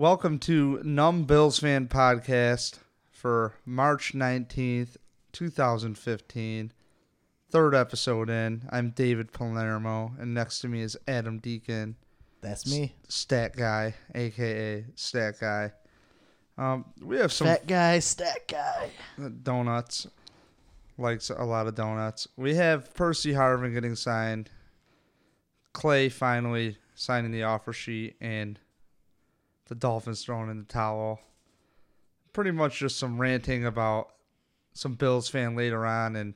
Welcome to Numb Bills Fan Podcast for March 19th, 2015. Third episode in. I'm David Palermo, and next to me is Adam Deacon, That's me. stat guy, aka stat guy. Um, we have some Fat guy, stat guy. donuts. Likes a lot of donuts. We have Percy Harvin getting signed. Clay finally signing the offer sheet, and the Dolphins throwing in the towel. Pretty much just some ranting about some Bills fan later on, and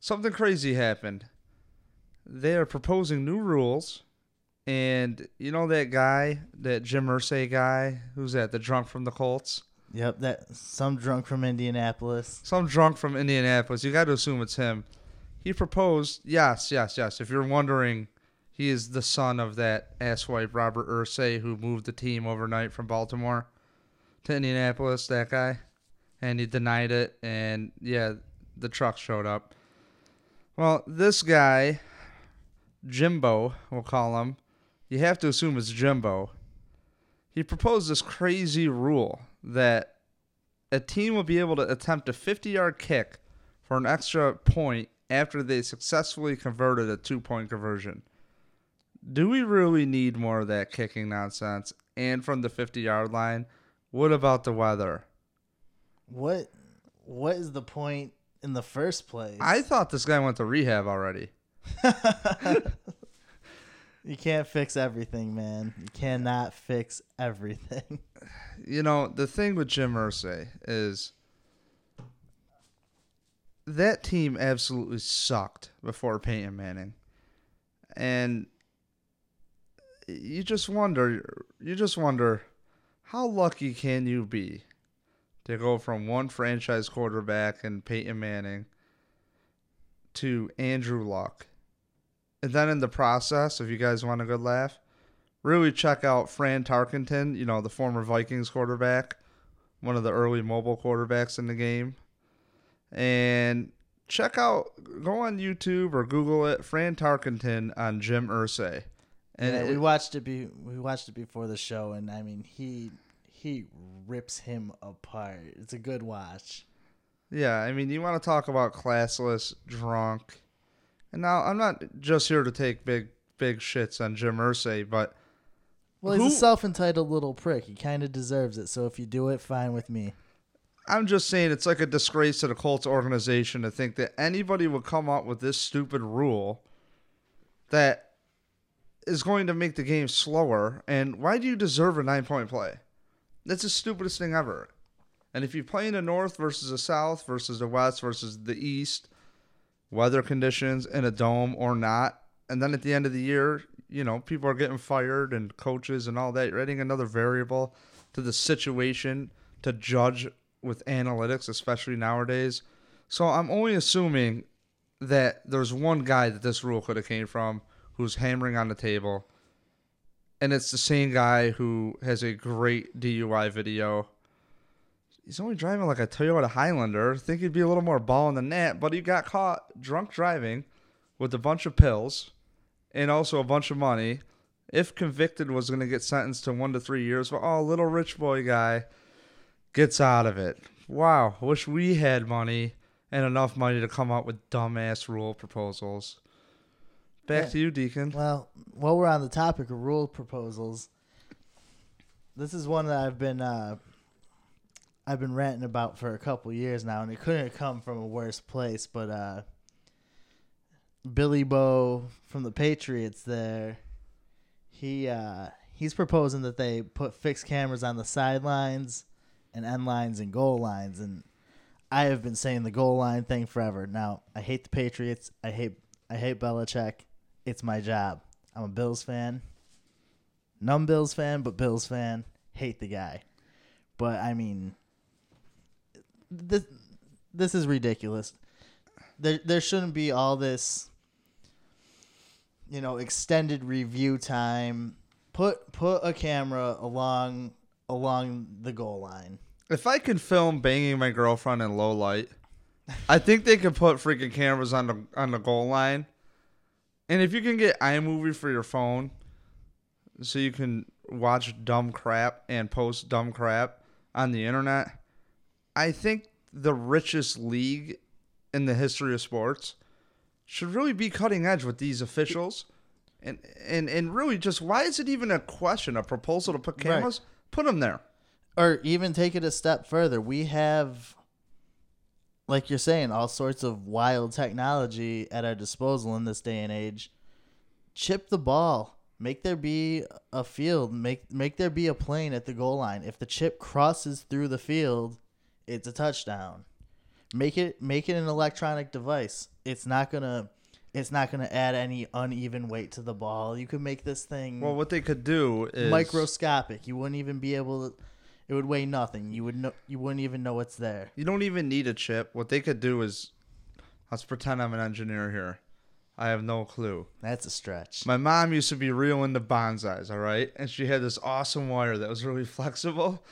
something crazy happened. They are proposing new rules, and you know that guy, that Jim Irsay guy, who's that? The drunk from the Colts. Yep, that some drunk from Indianapolis. some drunk from Indianapolis. You got to assume it's him. He proposed. Yes, yes, yes. If you're wondering, he is the son of that asswipe Robert Irsay who moved the team overnight from Baltimore to Indianapolis. That guy, and he denied it. And yeah, the truck showed up. Well, this guy, Jimbo, we'll call him. You have to assume it's Jimbo. He proposed this crazy rule that a team will be able to attempt a 50 yard kick for an extra point after they successfully converted a two point conversion. Do we really need more of that kicking nonsense? And from the 50 yard line, what about the weather? What what is the point in the first place? I thought this guy went to rehab already. you can't fix everything, man. You cannot fix everything. You know, the thing with Jim Irsay is that team absolutely sucked before Peyton Manning. And you just wonder, you just wonder how lucky can you be to go from one franchise quarterback and Peyton Manning to Andrew Luck. And then in the process, if you guys want a good laugh, really check out Fran Tarkenton, you know, the former Vikings quarterback, one of the early mobile quarterbacks in the game. And check out, go on YouTube or Google it, Fran Tarkenton on Jim Irsay. And yeah, it- we watched it. Be we watched it before the show, and I mean he he rips him apart. It's a good watch. Yeah, I mean, you want to talk about classless, drunk. And now I'm not just here to take big, big shits on Jim Irsay, but Well, he's Who- a self entitled little prick. He kind of deserves it. So if you do it, fine with me. I'm just saying it's like a disgrace to the Colts organization to think that anybody would come up with this stupid rule that is going to make the game slower. And why do you deserve a nine point play? That's the stupidest thing ever. And if you play in the North versus the South versus the West versus the East, weather conditions in a dome or not, and then at the end of the year, you know, people are getting fired and coaches and all that. You're adding another variable to the situation to judge with analytics, especially nowadays. So I'm only assuming that there's one guy that this rule could have came from who's hammering on the table. And it's the same guy who has a great DUI video. He's only driving like a Toyota Highlander. I Think he'd be a little more ball than that, but he got caught drunk driving with a bunch of pills and also a bunch of money. If convicted, was going to get sentenced to one to three years. But oh, little rich boy guy gets out of it. Wow, wish we had money and enough money to come up with dumbass rule proposals. Back Yeah. to you, Deacon. Well, while we're on the topic of rule proposals, this is one that I've been uh, I've been ranting about for a couple years now, and it couldn't have come from a worse place. But uh, Billy Bo from the Patriots, there, he uh, he's proposing that they put fixed cameras on the sidelines and end lines and goal lines, and I have been saying the goal line thing forever. Now I hate the Patriots. I hate I hate Belichick. It's my job. I'm a Bills fan. Numb Bills fan, but Bills fan. Hate the guy. But I mean this this is ridiculous. There there shouldn't be all this you know, extended review time. Put put a camera along along the goal line. If I could film banging my girlfriend in low light, I think they could put freaking cameras on the on the goal line. And if you can get iMovie for your phone, so you can watch dumb crap and post dumb crap on the internet. I think the richest league in the history of sports should really be cutting edge with these officials. And, and and really just why is it even a question a proposal to put Right. cameras put them there or even take it a step further. We have, like you're saying, all sorts of wild technology at our disposal in this day and age. Chip the ball. Make there be a field. Make make there be a plane at the goal line. If the chip crosses through the field, it's a touchdown. Make it make it an electronic device. It's not gonna it's not gonna add any uneven weight to the ball. You could make this thing well what they could do is microscopic. You wouldn't even be able to. It would weigh nothing. You would know. You wouldn't even know it's there. You don't even need a chip. What they could do is, let's pretend I'm an engineer here. I have no clue. That's a stretch. My mom used to be real into bonsais, all right? And she had this awesome wire that was really flexible.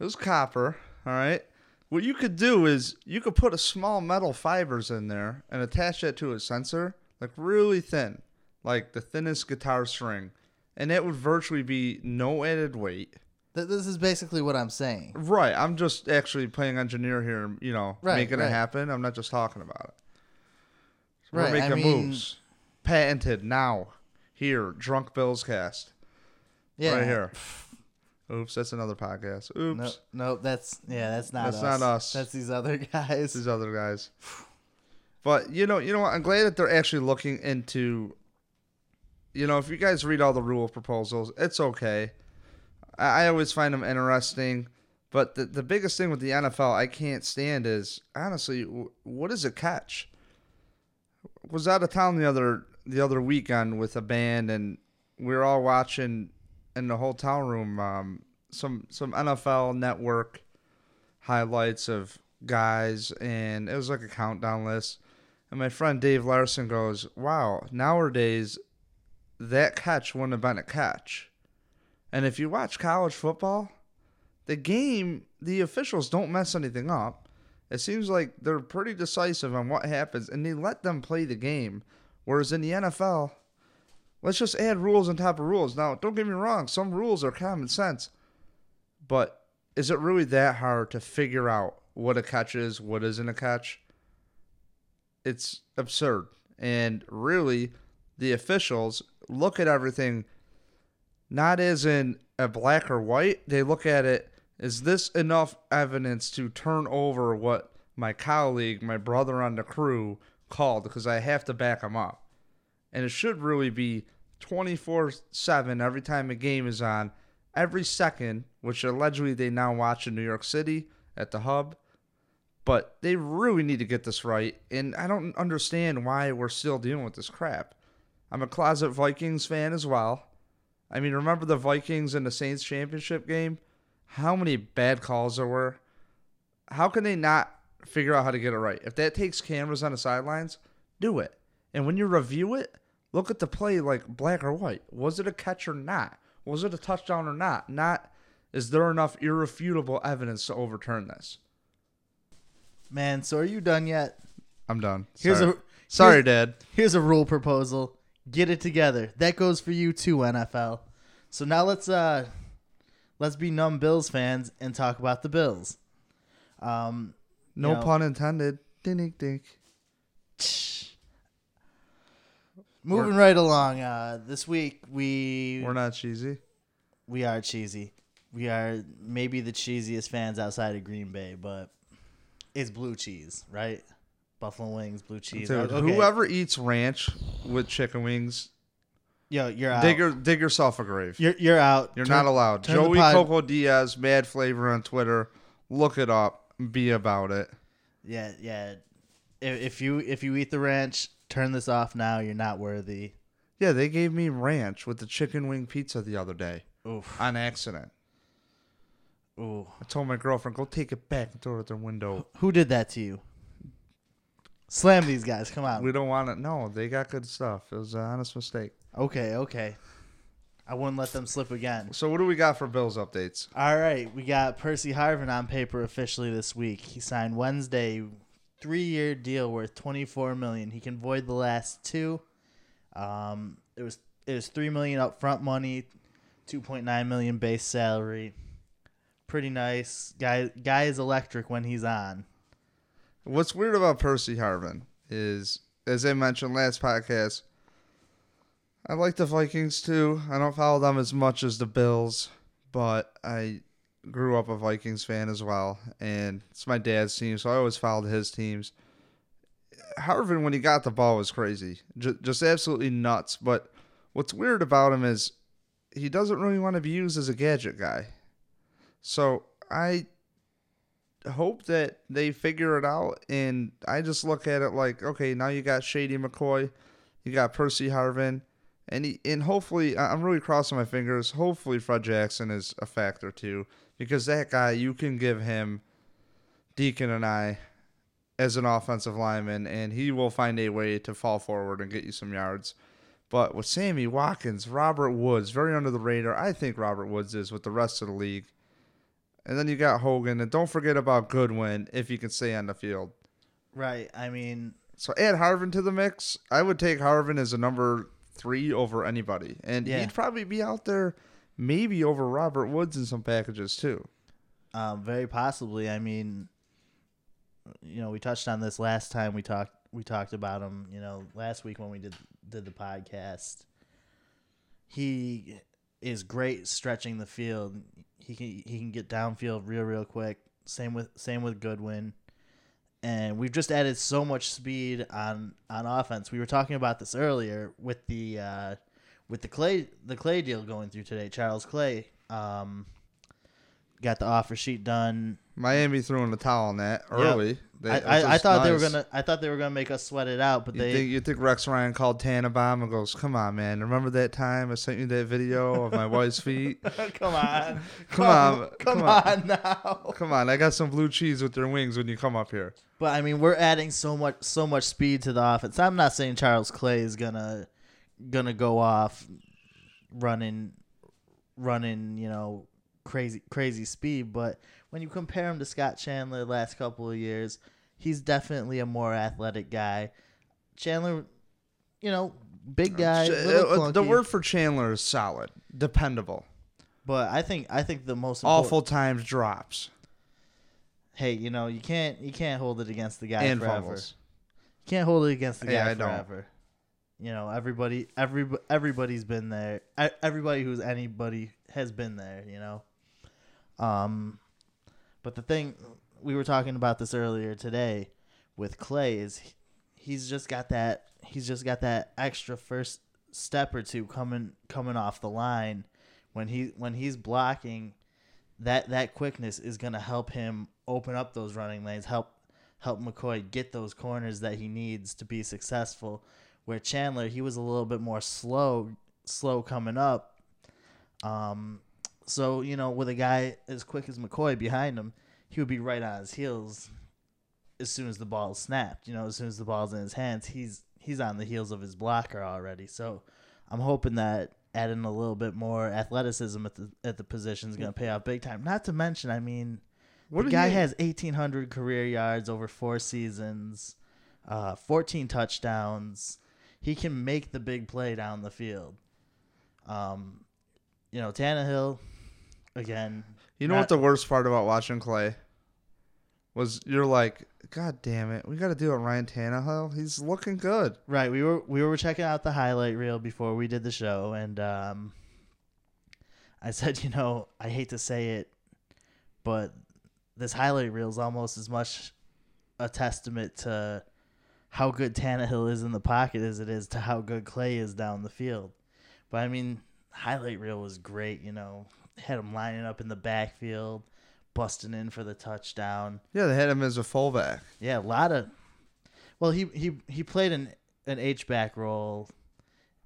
It was copper, all right? What you could do is you could put a small metal fibers in there and attach that to a sensor, like really thin, like the thinnest guitar string. And it would virtually be no added weight. Th- this is basically what I'm saying. Right. I'm just actually playing engineer here, you know, Right, making right. it happen. I'm not just talking about it. So Right, We're I making mean- moves. Patented now. Here, Drunk Bills cast. Yeah. Right here. Oops, that's another podcast. Oops. No, no, that's yeah, that's not That's us. not us. That's these other guys. These other guys. But you know, you know what? I'm glad that they're actually looking into you know, if you guys read all the rule proposals, it's okay. I, I always find them interesting. But the, the biggest thing with the NFL I can't stand is honestly, w- what is a catch? Was out of town the other the other weekend with a band, and we were all watching in the hotel room um, some some NFL Network highlights of guys, and it was like a countdown list. And my friend Dave Larson goes, "Wow, nowadays that catch wouldn't have been a catch." And if you watch college football, the game, the officials don't mess anything up. It seems like they're pretty decisive on what happens, and they let them play the game. Whereas in the NFL, let's just add rules on top of rules. Now, don't get me wrong, some rules are common sense, but is it really that hard to figure out what a catch is, what isn't a catch? It's absurd. And really, the officials look at everything not as in a black or white. They look at it is this enough evidence to turn over what my colleague, my brother on the crew, called because I have to back him up. And it should really be 24 7 every time a game is on, every second, which allegedly they now watch in New York City at the hub. But they really need to get this right. And I don't understand why we're still dealing with this crap. I'm a closet Vikings fan as well. I mean, remember the Vikings and the Saints championship game? How many bad calls there were? How can they not figure out how to get it right? If that takes cameras on the sidelines, do it. And when you review it, look at the play like black or white. Was it a catch or not? Was it a touchdown or not? Not is there enough irrefutable evidence to overturn this? Man, so are you done yet? I'm done. Here's Sorry. a Sorry, here's- Dad. Here's a rule proposal. Get it together. That goes for you too, NFL. So now let's uh let's be numb Bills fans and talk about the Bills. Um No know- pun intended. Dink dink. moving right along, uh this week we We're not cheesy. we are cheesy. We are maybe the cheesiest fans outside of Green Bay, but it's blue cheese, right? Buffalo wings, blue cheese. Dude, Okay. whoever eats ranch with chicken wings, Yo, you're out. dig, your, dig yourself a grave. You're you're out. You're Turn- not allowed. Joey Coco Diaz, Mad Flavor on Twitter. Look it up. Be about it. Yeah, yeah. If, if you if you eat the ranch, turn this off now. You're not worthy. Yeah, they gave me ranch with the chicken wing pizza the other day Oof. on accident. Ooh. I told my girlfriend, go take it back and throw it at their window. Who did that to you? Slam these guys. Come on. We don't want it. No, they got good stuff. It was an honest mistake. Okay, okay. I wouldn't let them slip again. So, what do we got for Bills updates? All right, we got Percy Harvin on paper officially this week. He signed Wednesday, three-year deal worth twenty-four million. He can void the last two. Um, it was it was three million upfront money, two point nine million base salary. Pretty nice guy. Guy is electric when he's on. What's weird about Percy Harvin is, as I mentioned last podcast, I like the Vikings too. I don't follow them as much as the Bills, but I grew up a Vikings fan as well, and it's my dad's team, so I always followed his teams. Harvin, when he got the ball, was crazy, just, absolutely nuts. But what's weird about him is he doesn't really want to be used as a gadget guy. So I hope that they figure it out. And I just look at it like, okay, now you got Shady McCoy, you got Percy Harvin, and he, and hopefully, I'm really crossing my fingers. Hopefully, Fred Jackson is a factor too, because that guy, you can give him Deacon and I as an offensive lineman, and he will find a way to fall forward and get you some yards. But with Sammy Watkins, Robert Woods, very under the radar. I think Robert Woods is with the rest of the league. And then you got Hogan, and don't forget about Goodwin if you can stay on the field. Right. I mean, So add Harvin to the mix. I would take Harvin as a number three over anybody, and Yeah. he'd probably be out there, maybe over Robert Woods in some packages too. um, very possibly. I mean, you know, we touched on this last time we talked. We talked about him. You know, last week when we did did the podcast. He is great stretching the field. He can he can get downfield real real quick. Same with same with Goodwin. And we've just added so much speed on on offense. We were talking about this earlier with the uh, with the clay the clay deal going through today. Charles Clay um, got the offer sheet done. Miami threw in the towel on that early. They- I, I, I thought they were gonna I thought they were gonna make us sweat it out, but You they think you think Rex Ryan called Tannenbaum and goes, "Come on, man! Remember that time I sent you that video of my wife's feet? come on Come on, come, come on. now. Come on, I got some blue cheese with your wings when you come up here." But I mean, we're adding so much so much speed to the offense. I'm not saying Charles Clay is gonna gonna go off running running you know crazy crazy speed, but when you compare him to Scott Chandler last couple of years, he's definitely a more athletic guy. Chandler, you know, big guy, uh, the word for Chandler is solid, dependable. but I think I think the most important, Awful times drops Hey, you know, you can't you can't hold it against the guy and forever. fumbles. You can't hold it against the guy I don't. You know, everybody, every everybody's been there. Everybody who's anybody has been there. You know, um, but the thing we were talking about this earlier today with Clay is he- he's just got that he's just got that extra first step or two coming coming off the line. When he when he's blocking that that quickness is going to help him open up those running lanes help help McCoy get those corners that he needs to be successful. Where Chandler he was a little bit more slow slow coming up. Um so you know with a guy as quick as McCoy behind him he would be right on his heels as soon as the ball is snapped you know as soon as the ball's in his hands he's he's on the heels of his blocker already so I'm hoping that adding a little bit more athleticism at the at the position is going to pay off big time not to mention I mean What the guy he- has 1,800 career yards over four seasons, uh, 14 touchdowns. He can make the big play down the field. Um, you know, Tannehill, again. You know not- what the worst part about watching Clay was? You're like, God damn it, we got to do it. Ryan Tannehill. He's looking good. Right, we were we were checking out the highlight reel before we did the show, and um, I said, you know, I hate to say it, but this highlight reel is almost as much a testament to how good Tannehill is in the pocket as it is to how good Clay is down the field. But I mean, highlight reel was great. You know, had him lining up in the backfield, busting in for the touchdown. Yeah, they had him as a fullback. Yeah, a lot of. Well, he he he played an an H back role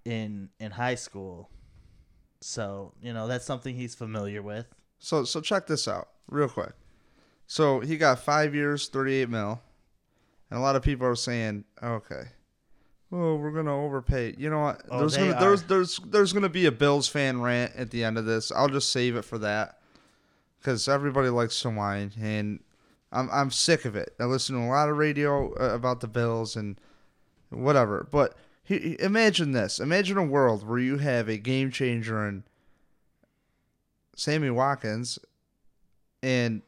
in in high school, so you know that's something he's familiar with. So so check this out real quick. So he got five years, thirty eight mil, and a lot of people are saying, okay, well we're gonna overpay. You know what? Oh, there's gonna there's are. there's there's gonna be a Bills fan rant at the end of this. I'll just save it for that because everybody likes to whine, and I'm I'm sick of it. I listen to a lot of radio uh, about the Bills and whatever, but. he- Imagine this. Imagine a world where you have a game changer in Sammy Watkins, and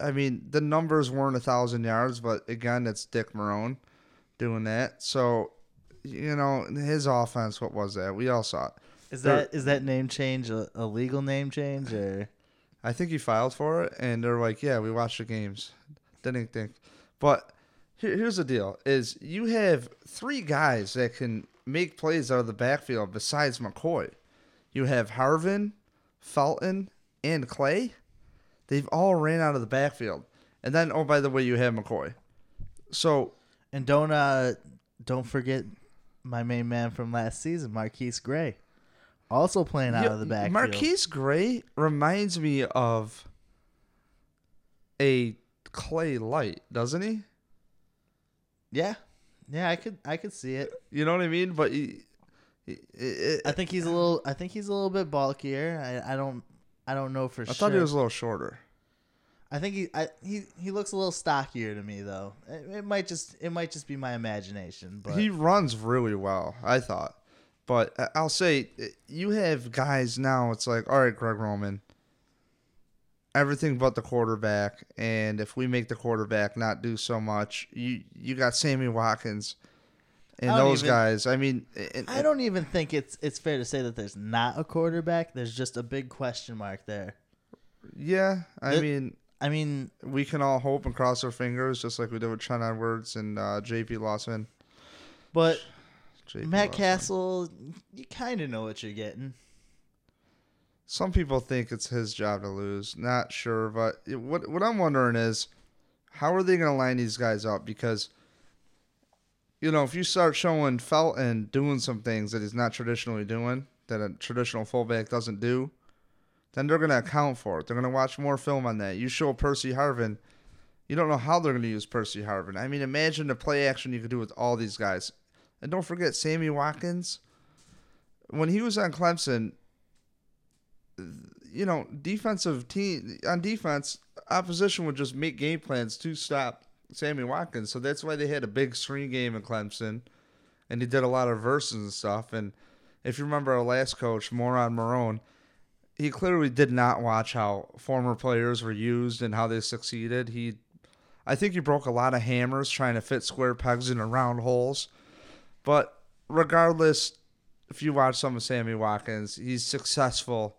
I mean the numbers weren't a thousand yards, but again, it's Dick Marrone doing that. So, you know, his offense. What was that? We all saw it. Is They're- that is that name change a, a legal name change or? I think he filed for it, and they're like, "Yeah, we watched the games." Didn't think, but here, here's the deal: is you have three guys that can make plays out of the backfield besides McCoy. You have Harvin, Felton, and Clay. They've all ran out of the backfield, and then oh by the way, you have McCoy. So And don't uh don't forget my main man from last season, MarQueis Gray, also playing out Yeah, of the backfield. MarQueis Gray reminds me of a Clay Light, doesn't he? Yeah, yeah, I could I could see it. You know what I mean? But he, he, it, I think he's a little. I think he's a little bit bulkier. I, I don't. I don't know for I sure. I thought he was a little shorter. I think he. I, he. He looks a little stockier to me though. It, it might just. It might just be my imagination. But He runs really well, I thought. But I'll say, eh, you have guys now. It's like, all right, Greg Roman. Everything but the quarterback, and if we make the quarterback not do so much, you you got Sammy Watkins, and those even- guys. I mean, and- I don't even think it's it's fair to say that there's not a quarterback. There's just a big question mark there. Yeah, I It- mean, I mean, we can all hope and cross our fingers, just like we did with Trent Edwards and uh, J.P. Losman. but JP Matt Lawson. Cassel, you kind of know what you're getting. Some people think it's his job to lose. Not sure, but it- what what I'm wondering is, how are they going to line these guys up? Because, you know, if you start showing Felton doing some things that he's not traditionally doing, that a traditional fullback doesn't do, then they're going to account for it. They're going to watch more film on that. You show Percy Harvin, you don't know how they're going to use Percy Harvin. I mean, imagine the play action you could do with all these guys. And don't forget Sammy Watkins. When he was on Clemson, you know, defensive team on defense, opposition would just make game plans to stop Sammy Watkins. So that's why they had a big screen game in Clemson, and he did a lot of verses and stuff. And if you remember our last coach, Moron Marrone, he clearly did not watch how former players were used and how they succeeded. He, I think he broke a lot of hammers trying to fit square pegs into round holes. But regardless, if you watch some of Sammy Watkins, he's successful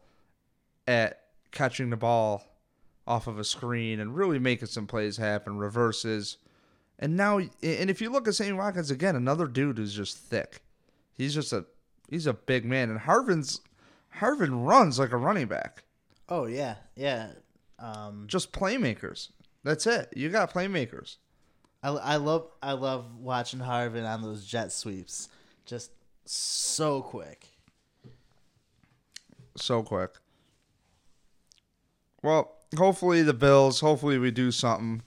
at catching the ball off of a screen and really making some plays happen, reverses. And now, and if you look at Sammy Watkins again, another dude who's just thick. He's just a he's a big man, and Harvin's Harvin runs like a running back. Oh yeah, yeah. Um, Just playmakers. That's it. You got playmakers. I, I love I love watching Harvin on those jet sweeps, just so quick. so quick. Well, hopefully the Bills. Hopefully we do something.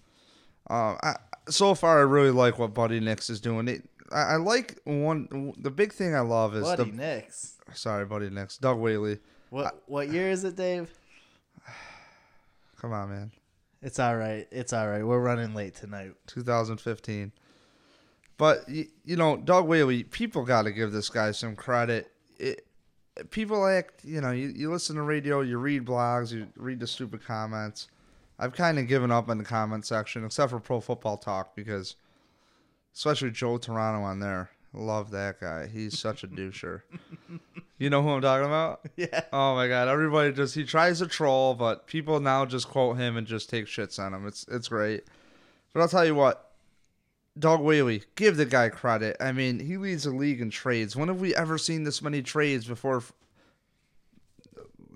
Uh, I, so far, I really like what Buddy Nix is doing. It, I, I like one. The big thing I love is Buddy the. Nix. Sorry, Buddy Nix. Doug Whaley. What what year is it, Dave? Come on, man. It's all right. It's all right. We're running late tonight. 2015. But you, you know, Doug Whaley. People got to give this guy some credit. It, people act. You know, you, you listen to radio, you read blogs, you read the stupid comments. I've kind of given up on the comment section, except for Pro Football Talk, because especially Joe Toronto on there. Love that guy. He's such a doucher. You know who I'm talking about? Yeah. Oh my god, everybody just he tries to troll, but people now just quote him and just take shits on him. It's it's great. But I'll tell you what, Doug Whaley, give the guy credit. I mean, he leads the league in trades. When have we ever seen this many trades before?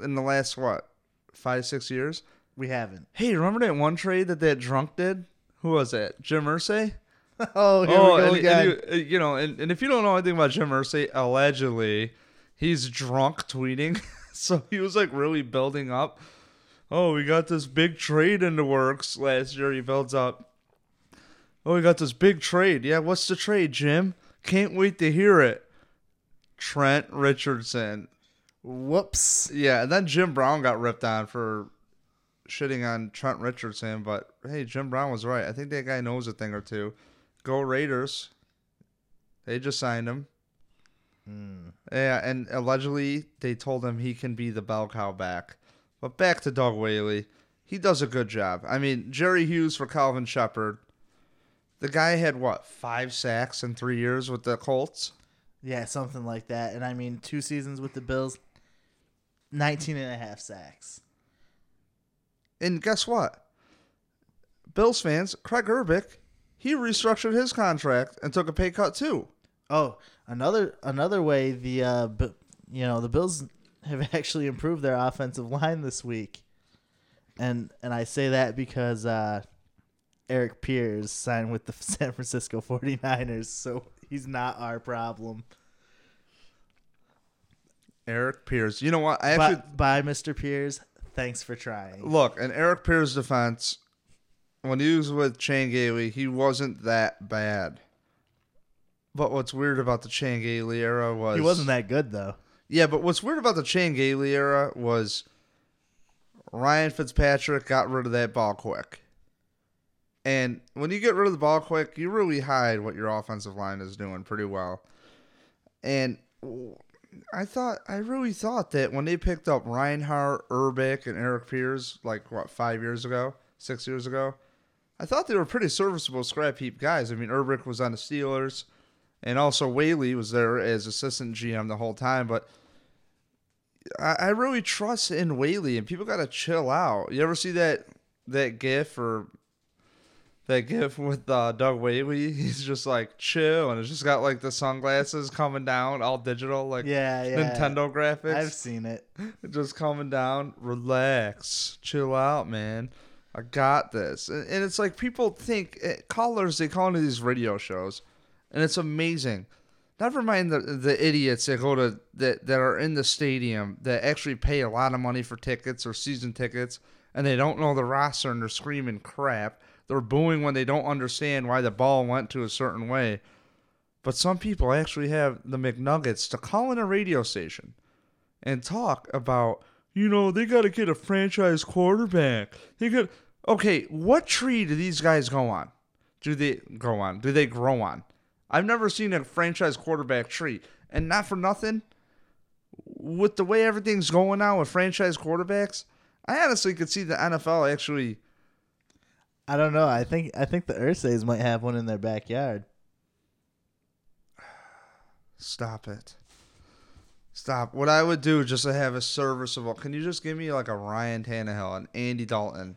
In the last what, five six years? We haven't. Hey, remember that one trade that that drunk did? Who was it? Jim Irsay? Oh, here oh, we go and, again. and you, uh, you know, and, and if you don't know anything about Jim Irsay, allegedly he's drunk tweeting, so he was like really building up. Oh, we got this big trade in the works last year. He builds up. Oh, we got this big trade. Yeah, what's the trade, Jim? Can't wait to hear it. Trent Richardson. Whoops. Yeah, and then Jim Brown got ripped on for shitting on Trent Richardson, but hey, Jim Brown was right. I think that guy knows a thing or two. Go Raiders. They just signed him. Hmm. Yeah, and allegedly they told him he can be the bell cow back. But back to Doug Whaley. He does a good job. I mean, Jerry Hughes for Kelvin Sheppard. The guy had what, five sacks in three years with the Colts? Yeah, something like that. And I mean, two seasons with the Bills, 19 and a half sacks. And guess what? Bills fans, Kraig Urbik, he restructured his contract and took a pay cut too. Oh, another another way the uh, B- you know the Bills have actually improved their offensive line this week, and and I say that because uh, Erik Pears signed with the San Francisco 49ers, so he's not our problem. Erik Pears. You know what? I actually bye, Mr. Pears. Thanks for trying. look in Erik Pears's defense. When he was with Chan Gailey, he wasn't that bad. But what's weird about the Chan Gailey era was He wasn't that good though. Yeah, but what's weird about the Chan Gailey era was Ryan Fitzpatrick got rid of that ball quick. And when you get rid of the ball quick, you really hide what your offensive line is doing pretty well. And I thought, I really thought that when they picked up Reinhardt, Urbik, and Erik Pears, like what five years ago, six years ago, I thought they were pretty serviceable scrap heap guys. I mean, Urbik was on the Steelers, and also Whaley was there as assistant GM the whole time. But I, I really trust in Whaley, and people got to chill out. You ever see that that GIF or that GIF with uh, Doug Whaley? He's just like chill, and it's just got like the sunglasses coming down, all digital, like Yeah, yeah. Nintendo graphics I've seen it. just coming down. Relax, chill out, man. I got this. And, it's like people think eh, callers they call into these radio shows, and it's amazing. Never mind the the idiots that go to that that are in the stadium that actually pay a lot of money for tickets or season tickets, and they don't know the roster and they're screaming crap. They're booing when they don't understand why the ball went to a certain way. But some people actually have the McNuggets to call in a radio station and talk about, you know, they got to get a franchise quarterback. They got okay. What tree do these guys go on? Do they go on? Do they grow on? I've never seen a franchise quarterback tree, and not for nothing. With the way everything's going now with franchise quarterbacks, I honestly could see the NFL actually. I don't know. I think I think the Irsays might have one in their backyard. Stop it. Stop. What I would do just to have a serviceable. Can you just give me like a Ryan Tannehill, an Andy Dalton?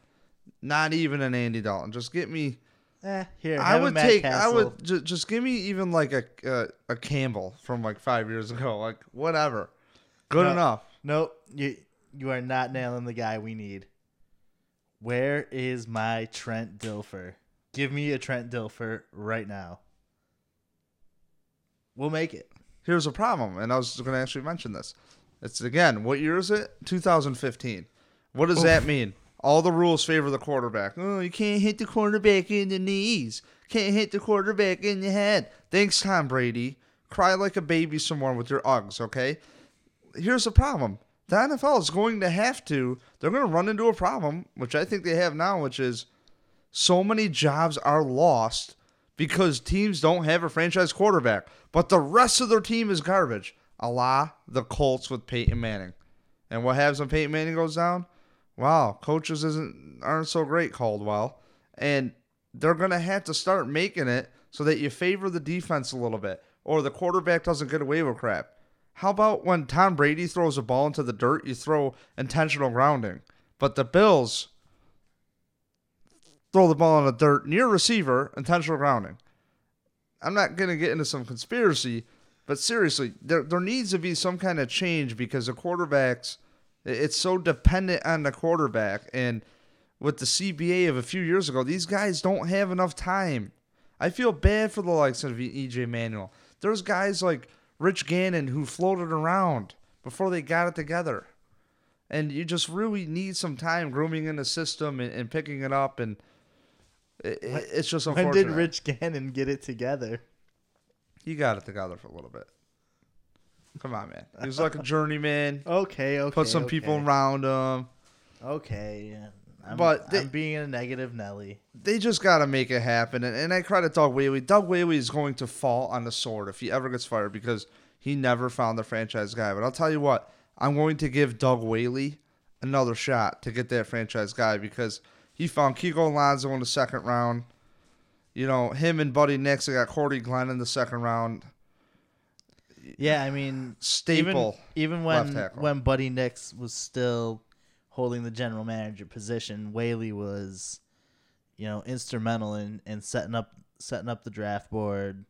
Not even an Andy Dalton. Just get me. Eh, here. I would take. I would just, just give me even like a uh, a Campbell from like five years ago. Like whatever. Good No. enough. Nope. You you are not nailing the guy we need. Where is my Trent Dilfer? Give me a Trent Dilfer right now. We'll make it. Here's a problem, and I was going to actually mention this. It's again, what year is it? 2015. What does that mean? All the rules favor the quarterback. Oh, you can't hit the quarterback in the knees. Can't hit the quarterback in the head. Thanks, Tom Brady. Cry like a baby some more with your Uggs, okay? Here's the problem. The NFL is going to have to, they're going to run into a problem, which I think they have now, which is so many jobs are lost because teams don't have a franchise quarterback, but the rest of their team is garbage. A la the Colts with Peyton Manning. And what happens when Peyton Manning goes down? Wow, coaches isn't aren't so great, Caldwell. And they're gonna have to start making it so that you favor the defense a little bit, or the quarterback doesn't get away with crap. How about when Tom Brady throws a ball into the dirt, you throw intentional grounding? But the Bills throw the ball in the dirt near receiver, intentional grounding. I'm not going to get into some conspiracy, but seriously, there, there needs to be some kind of change because the quarterbacks, it's so dependent on the quarterback. And with the CBA of a few years ago, these guys don't have enough time. I feel bad for the likes of EJ Manuel. There's guys like Rich Gannon who floated around before they got it together. And you just really need some time grooming in the system and, and picking it up. And it, it- it's just When unfortunate. did Rich Gannon get it together? He got it together for a little bit. Come on, man. He was like a journeyman. Okay, okay. Put some people around him. Okay. I'm, But they- I'm being a negative Nelly. They just got to make it happen. And, and I credit Doug Whaley. Doug Whaley is going to fall on the sword if he ever gets fired because he never found the franchise guy. But I'll tell you what, I'm going to give Doug Whaley another shot to get that franchise guy because he found Kiko Alonso in the second round. You know, him and Buddy Nix, they got Cordy Glenn in the second round. Yeah, I mean, Staple. Even, even when when Buddy Nix was still holding the general manager position, Whaley was, you know, instrumental in, in setting up setting up the draft board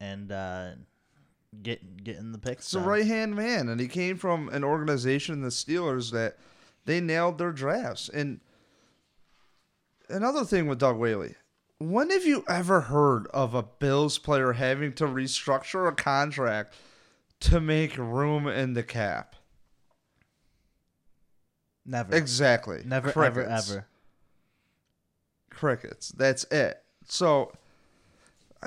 and uh, getting getting the picks. It's a right hand man, and he came from an organization, the Steelers, that they nailed their drafts. And another thing with Doug Whaley, when have you ever heard of a Bills player having to restructure a contract to make room in the cap? Never, Exactly. never, Crickets. ever, ever. Crickets. That's it. So,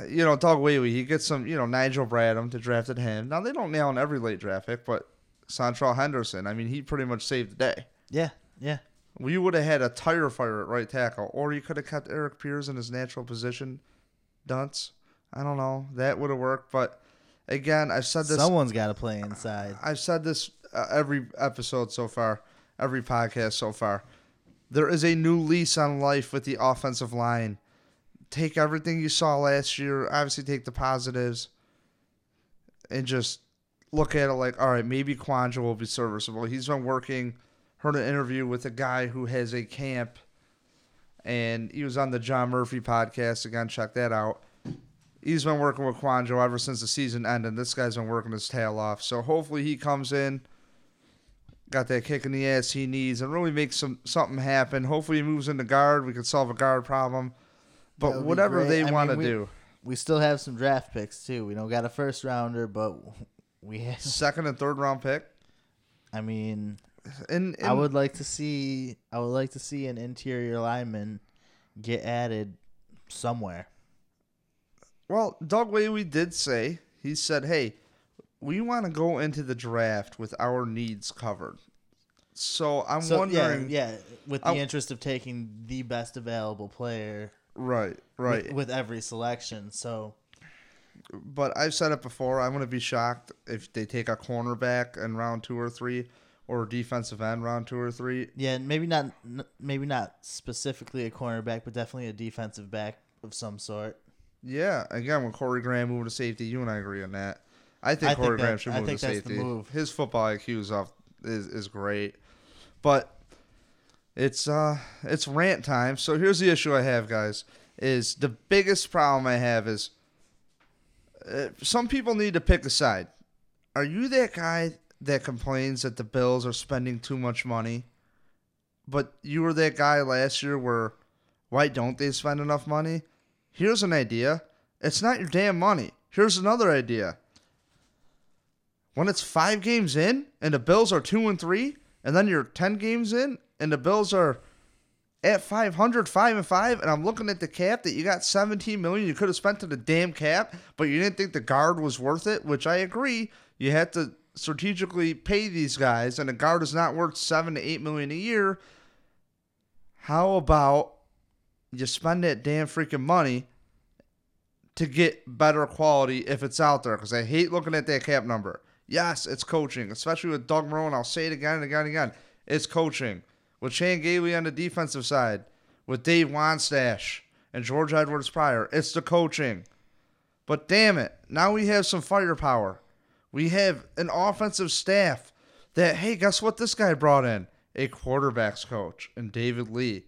you know, Doug Whaley, he gets some, you know, Nigel Bradham to draft at him. Now, they don't nail in every late draft pick, but Seantrel Henderson, I mean, he pretty much saved the day. Yeah, yeah. You would have had a tire fire at right tackle, or you could have kept Erik Pears in his natural position. Dunce. I don't know. That would have worked. But again, I've said this. Someone's got to play inside. I've said this uh, every episode so far, every podcast so far. There is a new lease on life with the offensive line. Take everything you saw last year, obviously take the positives, and just look at it like, all right, maybe Kouandjio will be serviceable. He's been working, heard an interview with a guy who has a camp, and he was on the John Murphy podcast. Again, check that out. He's been working with Kouandjio ever since the season ended. This guy's been working his tail off. So hopefully he comes in, got that kick in the ass he needs, and really makes some something happen. Hopefully he moves into guard. We can solve a guard problem. But be whatever they want to do, We still have some draft picks too. We don't got a first rounder, but we have. second and third round pick. I mean, And, and I would like to see. I would like to see an interior lineman get added somewhere. Well, Doug we did say he said, "Hey, we want to go into the draft with our needs covered." So I'm So wondering, yeah, yeah, with the I- interest of taking the best available player, right, with- right. with, every selection. So but I've said it before. I'm going to be shocked if they take a cornerback in round two or three, or defensive end round two or three. yeah, maybe not, maybe not specifically a cornerback, but definitely a defensive back of some sort. Yeah, again, when Corey Graham moved to safety, you and I agree on that. I think I think Corey that- Graham should I move think to that's the safety. move. His football IQ is off is is great, but it's uh it's rant time. So here's the issue I have, guys. Is the biggest problem I have is uh, some people need to pick a side. Are you that guy that complains that the Bills are spending too much money? But you were that guy last year where why don't they spend enough money? Here's an idea. It's not your damn money. Here's another idea. When it's five games in and the Bills are two and three, and then you're ten games in and the Bills are at 500, 5 and 5, and I'm looking at the cap that you got 17 million you could have spent to the damn cap, but you didn't think the guard was worth it, which I agree. You had to strategically pay these guys, and a guard is not worth seven to eight million a year. How about you spend that damn freaking money to get better quality if it's out there? Because I hate looking at that cap number. Yes, it's coaching, especially with Doug Marrone. I'll say it again and again and again. It's coaching. With Chan Gailey on the defensive side, with Dave Wannstedt and George Edwards Pryor, it's the coaching. But damn it, now we have some firepower. We have an offensive staff that, hey, guess what this guy brought in? A quarterbacks coach and David Lee,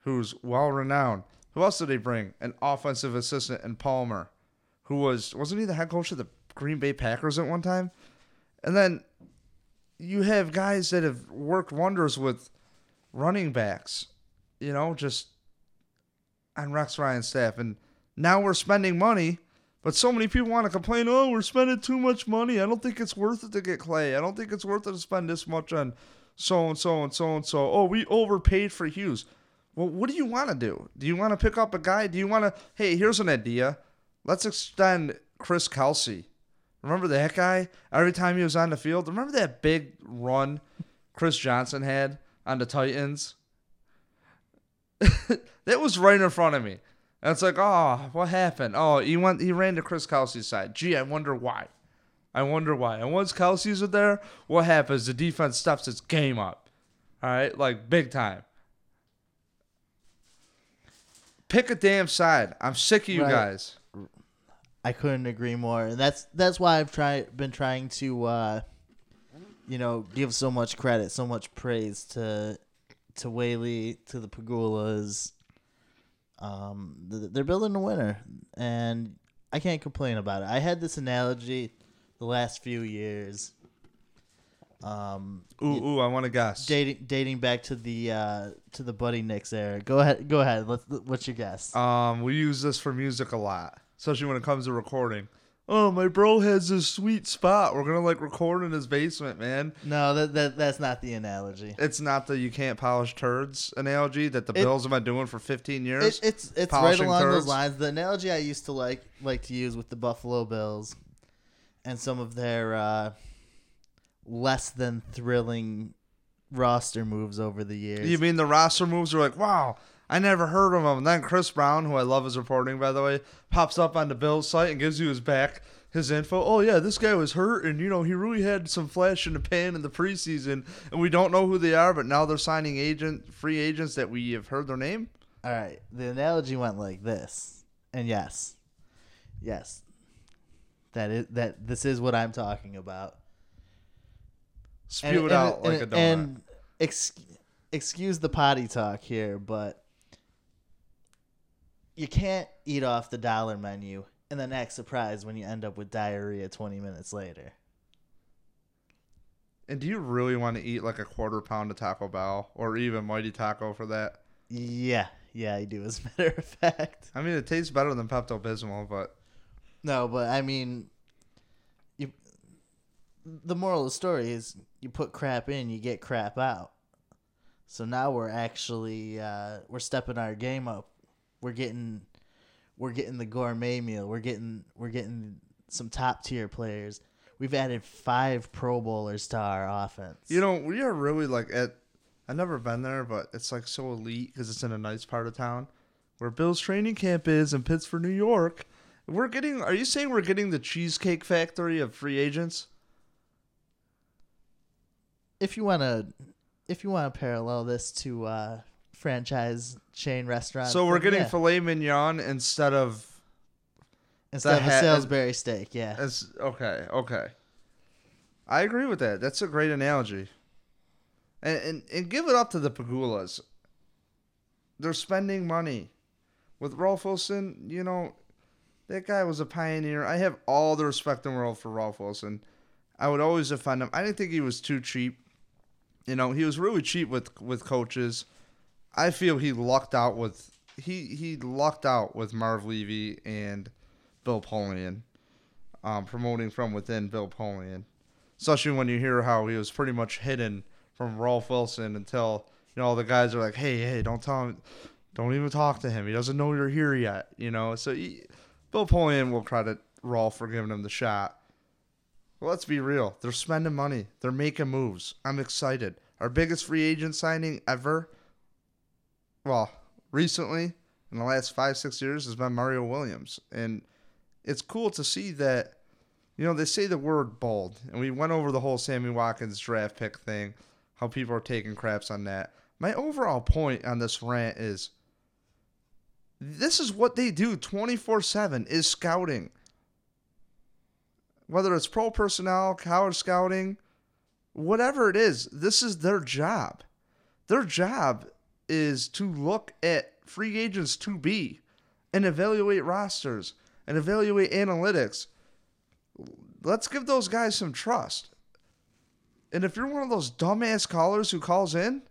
who's well renowned. Who else did they bring? An offensive assistant in Palmer, who was wasn't he the head coach of the Green Bay Packers at one time? And then you have guys that have worked wonders with running backs, you know, just on Rex Ryan's staff. And now we're spending money, but so many people want to complain, oh, we're spending too much money. I don't think it's worth it to get Clay. I don't think it's worth it to spend this much on so and so and so and so. Oh, we overpaid for Hughes. Well, what do you want to do? Do you want to pick up a guy? Do you want to, hey, here's an idea. Let's extend Chris Kelsay. Remember that guy? Every time he was on the field, remember that big run Chris Johnson had on the Titans? that was right in front of me. And it's like, oh, what happened? Oh, he went he ran to Chris Kelsay's side. Gee, I wonder why. I wonder why. And once Kelsay's there, what happens? The defense steps its game up. All right, like big time. Pick a damn side. I'm sick of you Right. guys. I couldn't agree more, and that's that's why I've tried been trying to, uh, you know, give so much credit, so much praise to to Whaley, to the Pegulas. Um, th- they're building a winner, and I can't complain about it. I had this analogy the last few years. Um, Ooh, ooh, I want to guess. dating dating back to the uh, to the Buddy Nix era. Go ahead, go ahead. Let's. What's your guess? Um, we use this for music a lot, especially when it comes to recording. Oh, my bro has this sweet spot. We're gonna like record in his basement, man. no, that, that that's not the analogy. It's not the you can't polish turds analogy that the It- Bills have been doing for 15 years. It, it's it's right polishing along those lines. The analogy I used to like like to use with the Buffalo Bills and some of their uh, less than thrilling roster moves over the years. You mean the roster moves are like, wow, I never heard of him. And then Chris Brown, who I love his reporting, by the way, pops up on the Bills site and gives you his back, his info. Oh, yeah, this guy was hurt, and, you know, he really had some flash in the pan in the preseason, and we don't know who they are, but now they're signing agent free agents that we have heard their name. All right, the analogy went like this, and yes, yes, that is that. This is what I'm talking about. Spew it out like a donut. And ex- excuse the potty talk here, but you can't eat off the dollar menu and then act surprised when you end up with diarrhea 20 minutes later. and do you really want to eat like a quarter pound of Taco Bell or even Mighty Taco for that? Yeah, yeah, I do, as a matter of fact. I mean, it tastes better than Pepto Bismol, but No, but I mean, you. The moral of the story is you put crap in, you get crap out. So now we're actually uh, we're stepping our game up. We're getting we're getting the gourmet meal. We're getting we're getting some top tier players. We've added five Pro Bowlers to our offense. You know, we are really like at. I've never been there, but it's like so elite because it's in a nice part of town, where Bill's training camp is in Pittsford, New York. We're getting. Are you saying we're getting the cheesecake factory of free agents? if you want to, if you want to parallel this to uh, franchise chain restaurant. so we're getting yeah. filet mignon instead of. instead of a hat- Salisbury steak. Yeah, As, okay, okay. I agree with that. That's a great analogy. And, and and give it up to the Pegulas. They're spending money. With Ralph Wilson, you know, that guy was a pioneer. I have all the respect in the world for Ralph Wilson. I would always defend him. I didn't think he was too cheap. You know, he was really cheap with with coaches. I feel he lucked out with he he lucked out with Marv Levy and Bill Polian, um, promoting from within Bill Polian. Especially when you hear how he was pretty much hidden from Ralph Wilson until you know all the guys are like, "Hey, hey, don't tell him, don't even talk to him. He doesn't know you're here yet." You know, so he, Bill Polian will credit Ralph for giving him the shot. Well, let's be real. They're spending money. They're making moves. I'm excited. Our biggest free agent signing ever. Well, recently in the last five six years has been Mario Williams, and it's cool to see that. You know, they say the word bold, and we went over the whole Sammy Watkins draft pick thing, how people are taking craps on that. My overall point on this rant is this is what they do 24 7 is scouting. Whether it's pro personnel, college scouting, whatever it is, this is their job. Their job is to look at free agents to be and evaluate rosters and evaluate analytics. Let's give those guys some trust. And if you're one of those dumbass callers who calls in,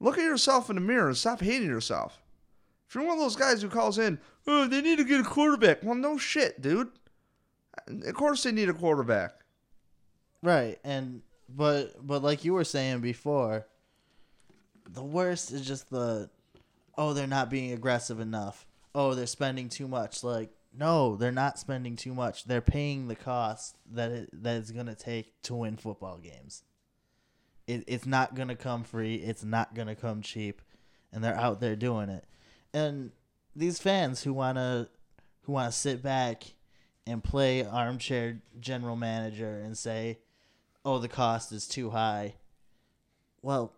look at yourself in the mirror and stop hating yourself. If you're one of those guys who calls in, oh, they need to get a quarterback. Well, no shit, dude. Of course they need a quarterback. Right, and but but like you were saying before, the worst is just the oh they're not being aggressive enough. Oh, they're spending too much. Like no, they're not spending too much. They're paying the cost that it that it's gonna take to win football games. It, it's not gonna come free. It's not gonna come cheap, and they're out there doing it. And these fans who wanna who wanna sit back and play armchair general manager and say, "Oh, the cost is too high." Well,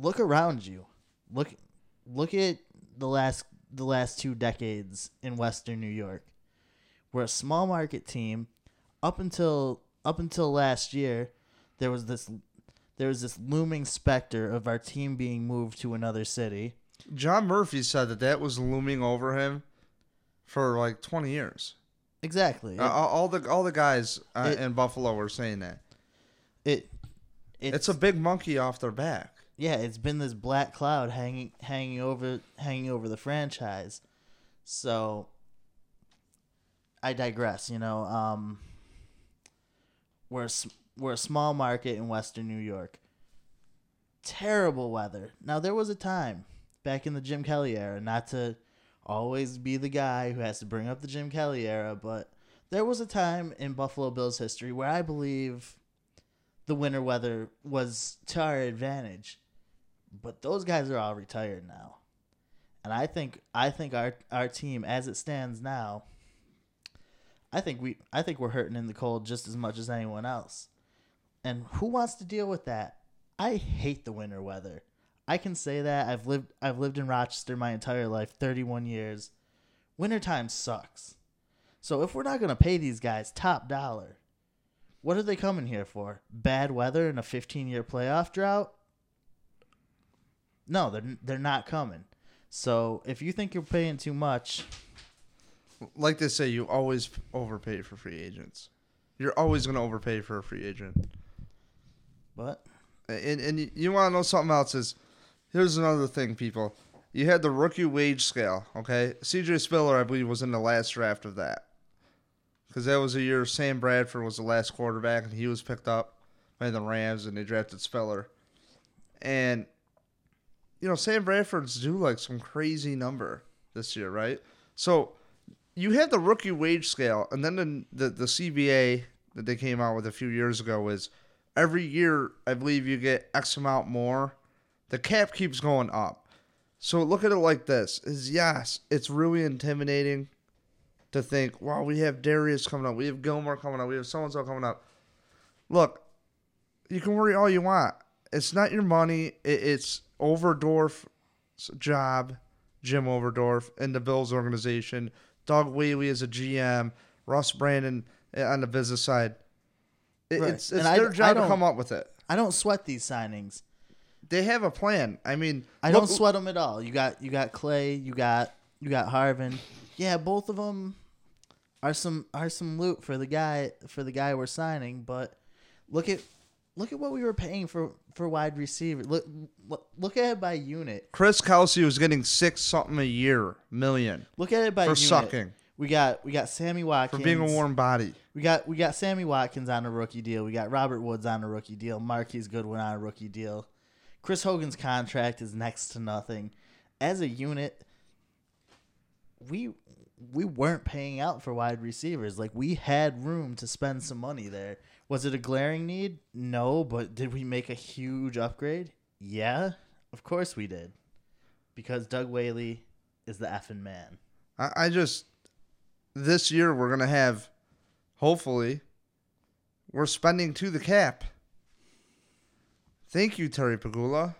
look around you. Look look at the last the last two decades in Western New York. We're a small market team. Up until up until last year, there was this there was this looming specter of our team being moved to another city. John Murphy said that that was looming over him for like 20 years. Exactly. Uh, all the all the guys uh, It- in Buffalo were saying that. it it's, It's a big monkey off their back. Yeah, it's been this black cloud hanging hanging over hanging over the franchise. So I digress, you know, um we're a, we're a small market in western New York. Terrible weather. Now there was a time back in the Jim Kelly era, not to always be the guy who has to bring up the Jim Kelly era, but there was a time in Buffalo Bills history where I believe the winter weather was to our advantage. But those guys are all retired now. And I think I think our our team as it stands now I think we I think we're hurting in the cold just as much as anyone else. And who wants to deal with that? I hate the winter weather. I can say that. I've lived I've lived in Rochester my entire life, 31 years. Wintertime sucks. So if we're not going to pay these guys top dollar, what are they coming here for? Bad weather and a 15-year playoff drought? No, they're they're not coming. So if you think you're paying too much, Like they say, you always overpay for free agents. You're always going to overpay for a free agent. but And and you, you want to know something else is here's another thing, people. You had the rookie wage scale, okay? CJ Spiller, I believe, was in the last draft of that. Because that was a year Sam Bradford was the last quarterback, and he was picked up by the Rams, and they drafted Spiller. And, you know, Sam Bradford's due like some crazy number this year, right? So you have the rookie wage scale, and then the, the, the CBA that they came out with a few years ago is every year, I believe you get X amount more. The cap keeps going up. So look at it like this: is yes, it's really intimidating to think, wow, we have Darius coming up, we have Gilmore coming up, we have so and so coming up. Look, you can worry all you want. It's not your money. It, it's Overdorf's job, Jim Overdorf, in the Bills organization. Doug Whaley as a GM, Russ Brandon eh, on the business side. It, Right. It's it's And their I job to come up with it. I don't sweat these signings. They have a plan. I mean, I look- don't sweat them at all. You got you got Clay, you got you got Harvin. Yeah, both of them are some are some loot for the guy for the guy we're signing. But look at look at what we were paying for for wide receiver. Look look, look at it by unit. Chris Kelsay was getting six something a year million Look at it by for unit. sucking We got we got Sammy Watkins for being a warm body. We got we got Sammy Watkins on a rookie deal. We got Robert Woods on a rookie deal. Marquise Goodwin on a rookie deal. Chris Hogan's contract is next to nothing. As a unit, we we weren't paying out for wide receivers. Like we had room to spend some money there. Was it a glaring need? No, but did we make a huge upgrade? Yeah, of course we did. Because Doug Whaley is the effing man. I, I just this year we're gonna have, hopefully, we're spending to the cap. Thank you, Terry Pegula.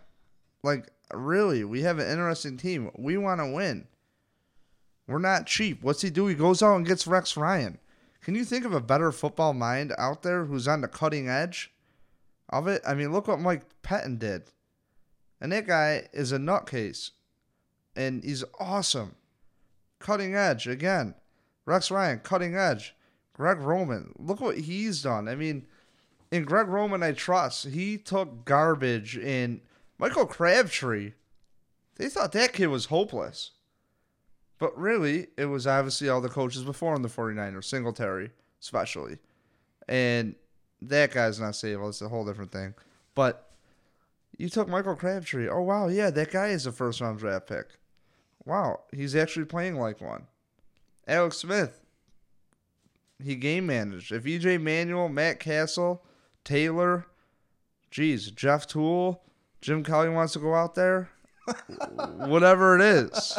Like really, we have an interesting team. We want to win. We're not cheap. What's he do? He goes out and gets Rex Ryan. Can you think of a better football mind out there who's on the cutting edge of it? I mean, look what Mike Pettine did. And that guy is a nutcase. And he's awesome. Cutting edge again. Rex Ryan, cutting edge. Greg Roman, look what he's done. I mean, in Greg Roman, I trust. He took garbage in Michael Crabtree. They thought that kid was hopeless. But really, it was obviously all the coaches before him, the 49ers, Singletary, especially. And that guy's not stable. It's a whole different thing. But you took Michael Crabtree. Oh, wow. Yeah, that guy is a first round draft pick. Wow. He's actually playing like one. Alex Smith. He game managed. If EJ Manuel, Matt Cassel, Taylor, geez, Jeff Tuel, Jim Kelly wants to go out there, whatever it is.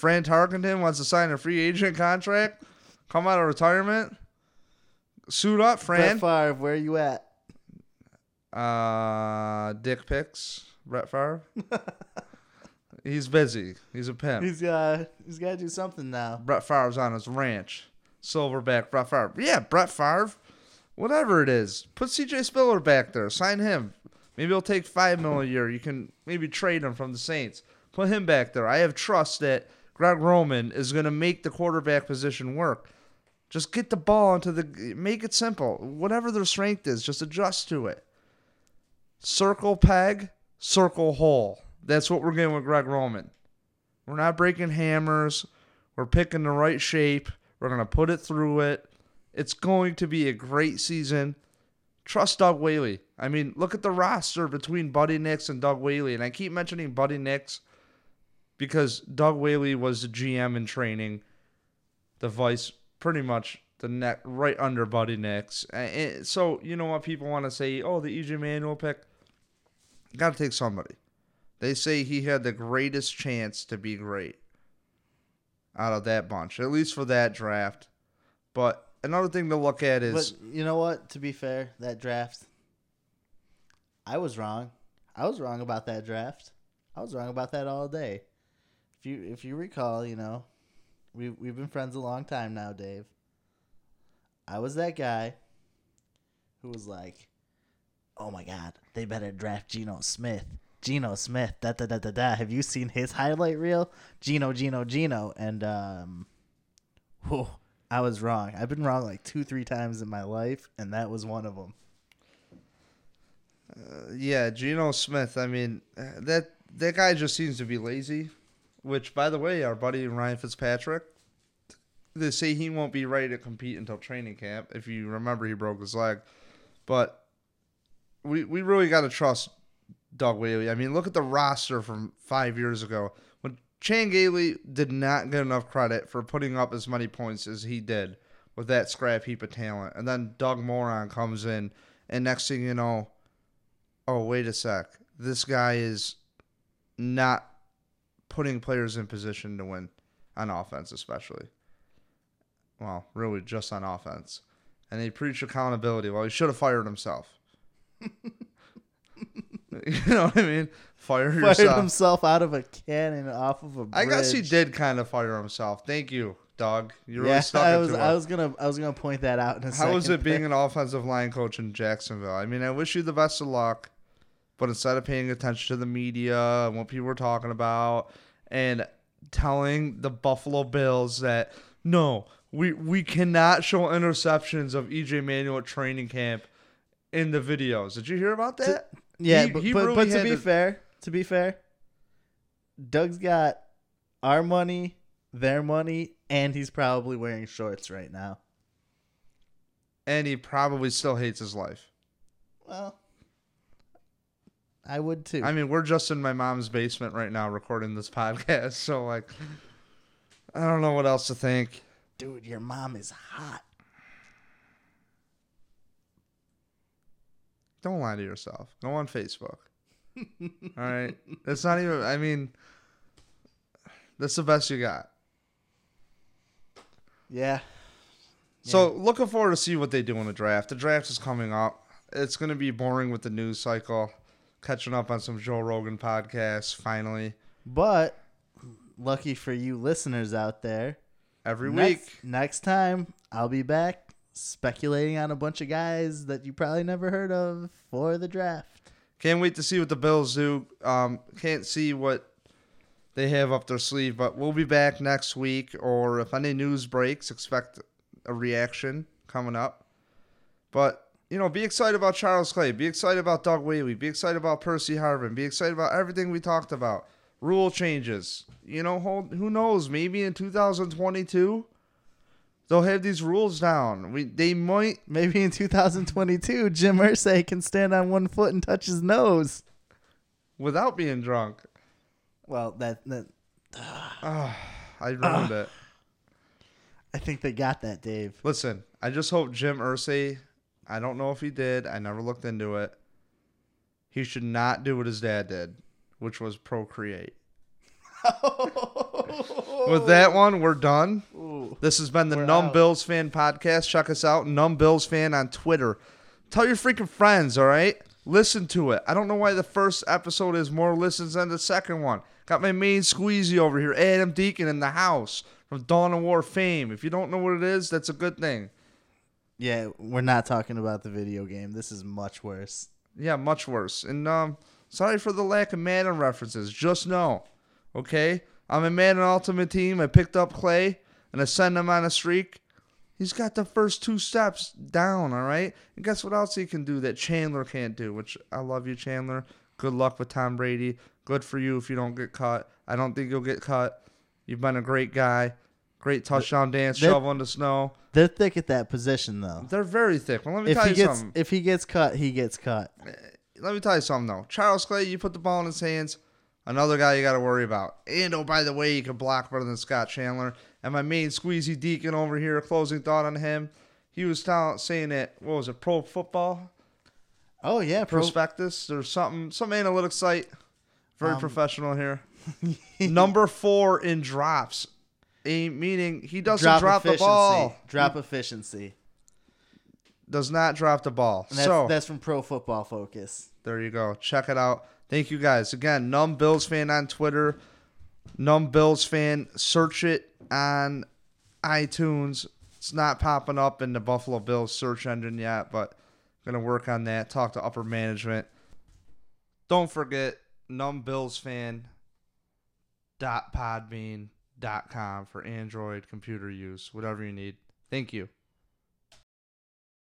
Fran Tarkenton wants to sign a free agent contract, come out of retirement, suit up, Fran. Brett Favre, where are you at? Uh, dick pics. Brett Favre. he's busy. He's a pimp. He's uh he's got to do something now. Brett Favre's on his ranch. Silverback Brett Favre. Yeah, Brett Favre. Whatever it is, put CJ Spiller back there. Sign him. Maybe he'll take five mil a year. You can maybe trade him from the Saints. Put him back there. I have trust that Greg Roman is going to make the quarterback position work. Just get the ball into the. Make it simple. Whatever their strength is, just adjust to it. Circle peg, circle hole. That's what we're getting with Greg Roman. We're not breaking hammers. We're picking the right shape. We're going to put it through it. It's going to be a great season. Trust Doug Whaley. I mean, look at the roster between Buddy Nix and Doug Whaley. And I keep mentioning Buddy Nix because Doug Whaley was the GM in training, the vice pretty much the neck right under Buddy Nix. So, you know what people want to say, oh, the EJ Manuel pick. Got to take somebody. They say he had the greatest chance to be great out of that bunch, at least for that draft. But another thing to look at is But you know what? To be fair, that draft, I was wrong. I was wrong about that draft. I was wrong about that all day. If you if you recall, you know, we we've been friends a long time now, Dave. I was that guy who was like, "Oh my God, they better draft Geno Smith." Geno Smith, da da da da da. Have you seen his highlight reel? Geno, Geno, Geno, and um, whew, I was wrong. I've been wrong like two, three times in my life, and that was one of them. Uh, yeah, Geno Smith. I mean, uh, that that guy just seems to be lazy. Which, by the way, our buddy Ryan Fitzpatrick, they say he won't be ready to compete until training camp. If you remember, he broke his leg, but we we really got to trust Doug Whaley. I mean, look at the roster from five years ago when Chan Gailey did not get enough credit for putting up as many points as he did with that scrap heap of talent, and then Doug Moron comes in, and next thing you know oh, wait a sec. This guy is not putting players in position to win on offense, especially. Well, really, just on offense. And he preached accountability. Well, he should have fired himself. you know what I mean? Fire Fired yourself. himself out of a cannon off of a bridge. I guess he did kind of fire himself. Thank you, dog. You really Yeah, stuck I was. I was gonna. I was gonna point that out in a How was it being an offensive line coach in Jacksonville? I mean, I wish you the best of luck, but instead of paying attention to the media and what people were talking about and telling the Buffalo Bills that no, we we cannot show interceptions of EJ Manuel at training camp in the videos. Did you hear about that? Yeah, He- but, he but, really but to be to- fair, to be fair, Doug's got our money, their money, and he's probably wearing shorts right now. And he probably still hates his life. Well, I would too. I mean, we're just in my mom's basement right now recording this podcast, so like I don't know what else to think. Dude, your mom is hot. Don't lie to yourself. Go on Facebook. All right. That's not even, I mean, that's the best you got. Yeah. So looking forward to see what they do in the draft. The draft is coming up. It's going to be boring with the news cycle. Catching up on some Joe Rogan podcasts finally But lucky for you listeners out there, every next, week. next time I'll be back speculating on a bunch of guys that you probably never heard of for the draft. Can't wait to see what the Bills do. Um, can't see what they have up their sleeve, but we'll be back next week. Or if any news breaks, expect a reaction coming up. But you know, be excited about Charles Clay. Be excited about Doug Whaley. Be excited about Percy Harvin. Be excited about everything we talked about. Rule changes. You know, hold, who knows? Maybe in 2022 they'll have these rules down. We they might Maybe in 2022, Jim Irsay can stand on one foot and touch his nose. without being drunk. Well, that, that Ah, I ruined it. I think they got that, Dave. Listen, I just hope Jim Irsay. I don't know if he did. I never looked into it. He should not do what his dad did, which was procreate. With that one, we're done. Ooh. This has been the We're Numb out. Bills Fan Podcast. Check us out, Numb Bills Fan on Twitter. Tell your freaking friends, all right? Listen to it. I don't know why the first episode is more listens than the second one. Got my main squeezy over here, Adam Deacon in the house from Dawn of War fame. If you don't know what it is, that's a good thing. Yeah, we're not talking about the video game. This is much worse. Yeah, much worse. And um, sorry for the lack of Madden references. Just know, okay? I'm a Madden Ultimate Team. I picked up Clay and I sent him on a streak. He's got the first two steps down, all right? And guess what else he can do that Chandler can't do? Which I love you, Chandler. Good luck with Tom Brady. Good for you if you don't get cut. I don't think you'll get cut. You've been a great guy. Great touchdown dance, that- shovel in the snow. They're thick at that position though. They're very thick. Well, let me If tell he you gets something. if he gets cut, he gets cut. let me tell you something though. Charles Clay, you put the ball in his hands. Another guy you got to worry about. And oh, by the way, you can block better than Scott Chandler. And my main squeezy Deacon over here, a closing thought on him. He was tell- saying that what was it, Pro Football Oh yeah, pro, Prospectus or something, some analytics site. Very Um, professional here. Number four in drops, meaning he doesn't drop, the ball. Drop efficiency. Does not drop the ball. And that's so that's from Pro Football Focus. There you go. Check it out. Thank you guys. Again, Numb Bills fan on Twitter. Numb Bills fan. Search it on iTunes. It's not popping up in the Buffalo Bills search engine yet, but gonna work on that. Talk to upper management. Don't forget Numb Bills fan dot podbean for Android computer use, whatever you need. Thank you.